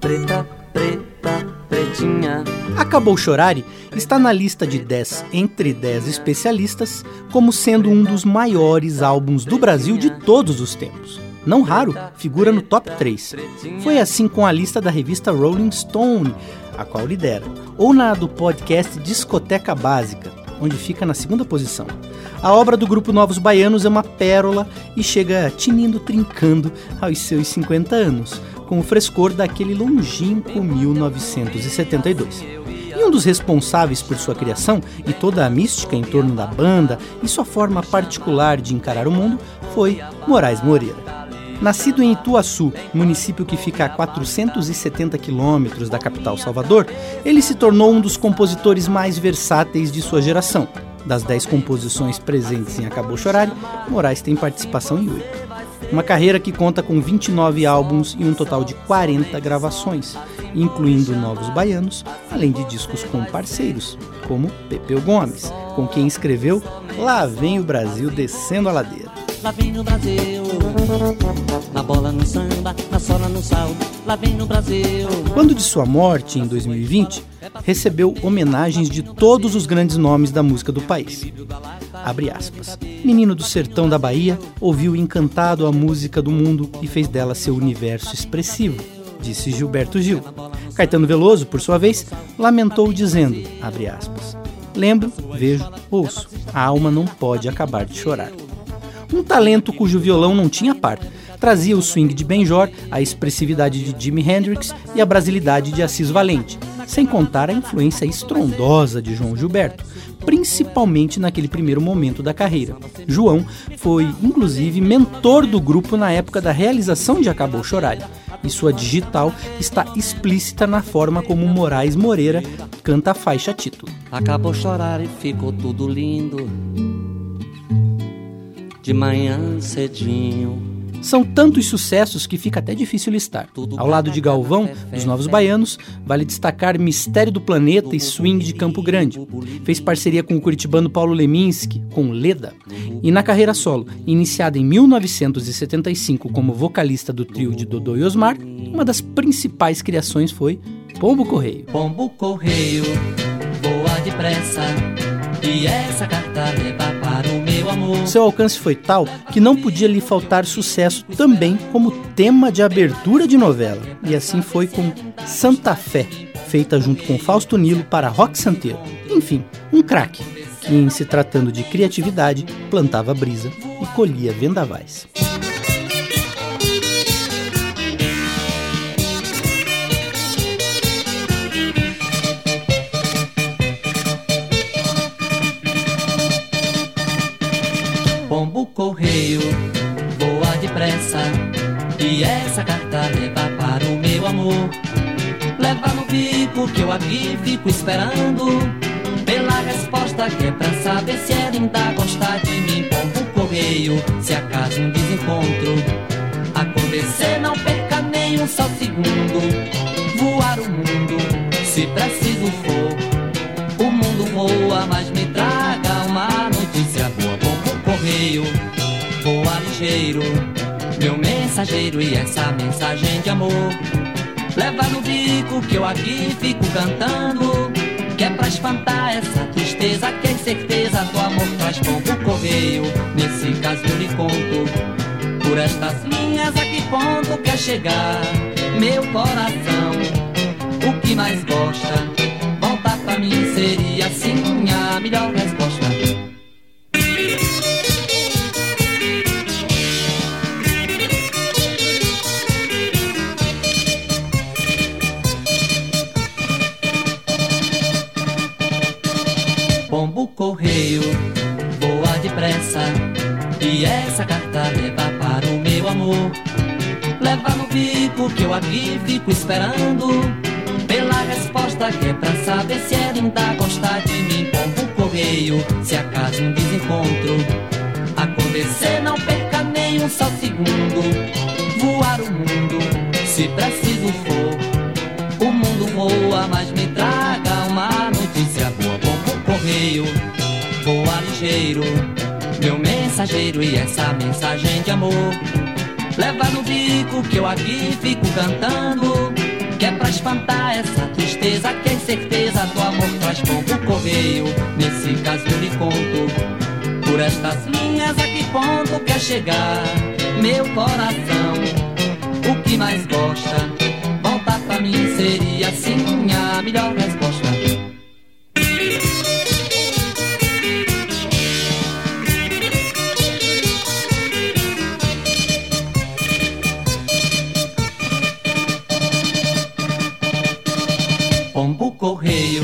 Preta, preta, pretinha. Acabou Chorare está na lista de 10 entre 10 especialistas como sendo um dos maiores álbuns do Brasil de todos os tempos. Não raro, figura no top 3. Foi assim com a lista da revista Rolling Stone, a qual lidera, ou na do podcast Discoteca Básica, onde fica na segunda posição. A obra do grupo Novos Baianos é uma pérola e chega tinindo trincando aos seus 50 anos, com o frescor daquele longínquo 1972. E um dos responsáveis por sua criação e toda a mística em torno da banda e sua forma particular de encarar o mundo foi Moraes Moreira. Nascido em Ituaçu, município que fica a 470 quilômetros da capital Salvador, ele se tornou um dos compositores mais versáteis de sua geração. Das 10 composições presentes em Acabou Chorar, Moraes tem participação em 8. Uma carreira que conta com 29 álbuns e um total de 40 gravações, incluindo novos baianos, além de discos com parceiros, como Pepeu Gomes, com quem escreveu Lá Vem o Brasil Descendo a Ladeira. Lá vem no Brasil, na bola no samba, na sola no sal, lá vem no Brasil. Quando de sua morte, em 2020, recebeu homenagens de todos os grandes nomes da música do país. Abre aspas. Menino do sertão da Bahia, ouviu encantado a música do mundo e fez dela seu universo expressivo, disse Gilberto Gil. Caetano Veloso, por sua vez, lamentou dizendo, abre aspas, Lembro, vejo, ouço. A alma não pode acabar de chorar. Um talento cujo violão não tinha par. Trazia o swing de Benjor, a expressividade de Jimi Hendrix e a brasilidade de Assis Valente, sem contar a influência estrondosa de João Gilberto, principalmente naquele primeiro momento da carreira. João foi, inclusive, mentor do grupo na época da realização de Acabou Chorar, e sua digital está explícita na forma como Moraes Moreira canta a faixa título. Acabou chorar e ficou tudo lindo. De manhã cedinho. São tantos sucessos que fica até difícil listar. Ao lado de Galvão, dos Novos Baianos, vale destacar Mistério do Planeta e Swing de Campo Grande. Fez parceria com o curitibano Paulo Leminski, com Leda. E na carreira solo, iniciada em 1975 como vocalista do trio de Dodô e Osmar, uma das principais criações foi Pombo Correio. Pombo correio, voa depressa. E essa carta leva para o meu. Seu alcance foi tal que não podia lhe faltar sucesso também como tema de abertura de novela. E assim foi com Santa Fé, feita junto com Fausto Nilo para Rock Santeiro. Enfim, um craque que, em se tratando de criatividade, plantava brisa e colhia vendavais. Correio, voa depressa. E essa carta leva para o meu amor. Leva no bico que eu aqui fico esperando. Pela resposta que é pra saber se ela ainda gosta de mim. Pombo correio, se acaso um desencontro acontecer, não perca nem um só segundo. Voa ligeiro. Meu mensageiro e essa mensagem de amor. Leva no bico que eu aqui fico cantando. Que é pra espantar essa tristeza, que é certeza do amor traz pombo correio. Nesse caso eu lhe conto. Por estas linhas a que ponto quer chegar meu coração? O que mais gosta? Voltar pra mim seria sim a melhor resposta. Correio, voa depressa. E essa carta leva para o meu amor. Leva no bico que eu aqui fico esperando. Pela resposta que é pra saber se ela ainda gosta de mim. Pombo correio, se acaso um desencontro acontecer, não perca nem um só segundo. Voar o mundo, se preciso for. O mundo voa, mas correio, meu mensageiro e essa mensagem de amor. Leva no bico que eu aqui fico cantando. Que é pra espantar essa tristeza, que é certeza do amor traz pouco correio. Nesse caso eu lhe conto. Por estas linhas a que ponto quer chegar meu coração? O que mais gosta? Correio,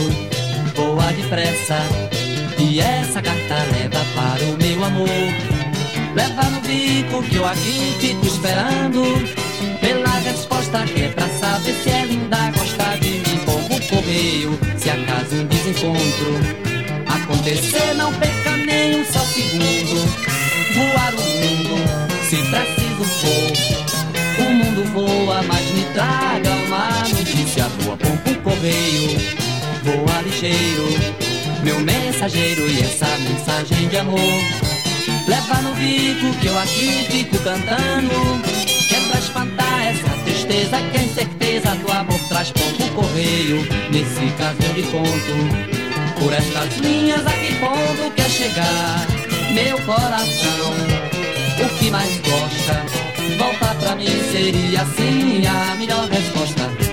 voa depressa. E essa carta leva para o meu amor. Leva no bico que eu aqui fico esperando. Pela resposta que é pra saber se ela ainda gosta de mim. Pombo correio, se acaso um desencontro acontecer, não perca nem um só segundo. Voar o mundo, se preciso for. O mundo voa, mas me traga uma notícia boa. Pombo correio, meu mensageiro e essa mensagem de amor. Leva no bico que eu aqui fico cantando. Que é pra espantar essa tristeza, que a incerteza do amor traz pombo correio. Nesse caso eu lhe conto. Por estas linhas a que ponto quer chegar meu coração? O que mais gosta? Voltar pra mim seria assim a melhor resposta.